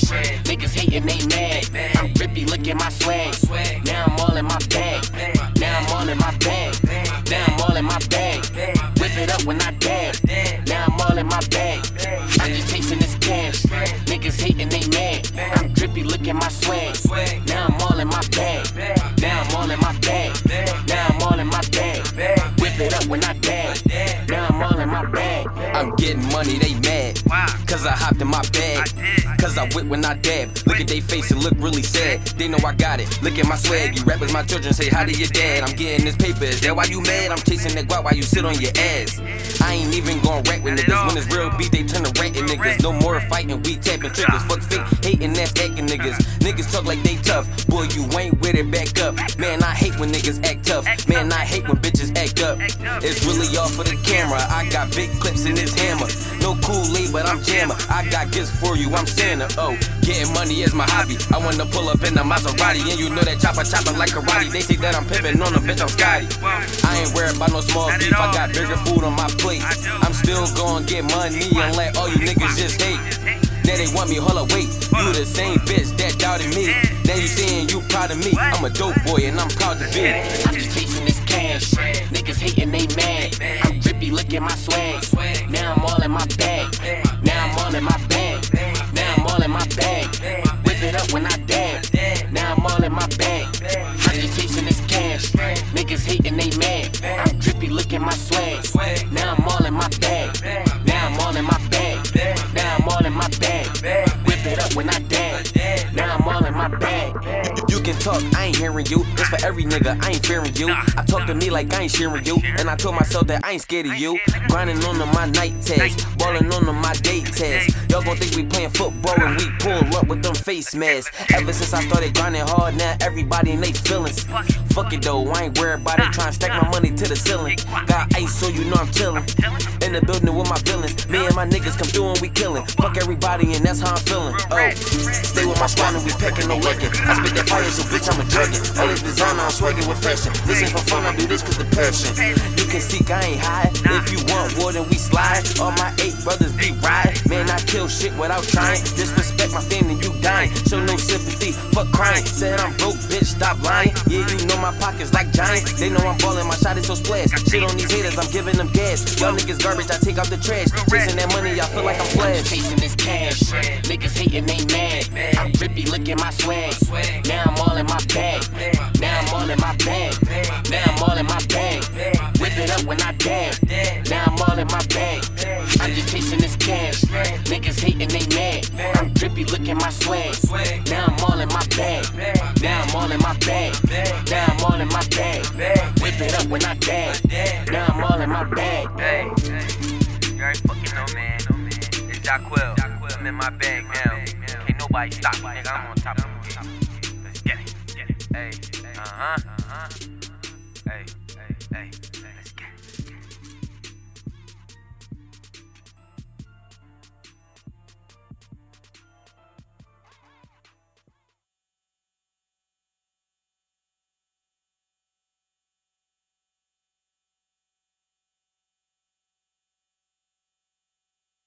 cash. Niggas hating, they mad. I'm drippy, look at my swag. Now I'm all in my bag. Now I'm all in my bag. Now I'm all in my bag. Whip it up when I dab. Now I'm all in my bag. I'm just chasing this cash. Niggas hating, they mad. I'm drippy, look at my swag. Now I'm all in my bag. Now I'm all in my bag. Now I'm all in my bag. Whip it up when I dab. Now I'm all in my bag. I'm getting money, they mad. Cause I hopped in my bag. Cause I whip when I dab. Look at they face and look really sad. They know I got it. Look at my swag. You rappers, my children say, How to your dad? I'm getting this paper. Is that why you mad? I'm chasing that guap while you sit on your ass. I ain't even gon' rap with niggas. When it's real beat, they turn to ratting niggas. No more fighting, we tapping triggers. Fuck fake, hating ass acting niggas. Niggas talk like they tough. Boy, you ain't with it, back up. Man, I hate when niggas act tough. Man, I hate when bitches act up. It's really all for the camera. I got big clips in this hammer. No Kool-Aid, but I'm jammer. I got gifts for you, I'm Santa. Oh, getting money is my hobby. I wanna pull up in the Maserati, and you know that chopper chopper like karate. They say that I'm pimping on them, bitch, I'm Scotty. I ain't worried about no small beef. I got bigger food on my plate. I'm still gonna get money and let all you niggas just hate. Now they want me, hold up, wait. You the same bitch that doubted me. Now you saying you proud of me. I'm a dope boy and I'm proud to be. I'm just chasing this cash. Niggas hating, they mad. I'm drippy, look at my swag. Now I'm all in my bag. Now I'm all in my bag. Now I'm all in my bag. Whip it up when I dab. Now I'm all in my bag. I'm just chasing this cash. Niggas hating, they mad. I'm drippy, look at my swag. Now I'm can talk, I ain't hearing you. It's for every nigga, I ain't fearing you. I talk to me like I ain't sharing you. And I told myself that I ain't scared of you. Grinding on to my night test, balling on to my day test. Y'all gon' think we playing football and we pull up with them face masks. Ever since I started grinding hard, now everybody in they feelings. Fuck it though, I ain't worried about it. Tryna stack my money to the ceiling. Got ice, so you know I'm chillin'. In the building with my villains. Me and my niggas come through and we killin'. Fuck everybody, and that's how I'm feeling. Oh, stay with my squad and we pecking, no licking. I spit that fire, so bitch, I'm a dragon. All this designer, I'm swagging with fashion. This ain't for fun, I do this cause the passion. You can see I ain't high. If you want war, then we slide. All my eight brothers be right. Man, I kill shit without trying. Disrespect my family, you dying. Show no sympathy, fuck crying. Said I'm broke, bitch, stop lying. Yeah, you know my pockets like giants. They know I'm ballin', my shot is so splash. Shit on these haters, I'm giving them gas. Y'all niggas garbage, I take out the trash. Chasing that money, I feel like I'm flash. chasing this cash. Niggas hating, they mad. I'm drippy, look my swag. Now I'm all in my bag. Now I'm all in my bag. Now I'm all in my bag. Whip it up when I dab. Now I'm all in my bag. I'm just chasing this cash. Niggas hating, they mad. I'm drippy, look at my swag. Now I'm all in my bag. Now I'm all in my bag. Now I'm all in my bag. Whip it up when I dab. Now I'm all in my bag. Jaquil. I'm in my bag now. Can't nobody stop me, nigga. I'm on top of the Let's get it. Hey, uh huh. Hey.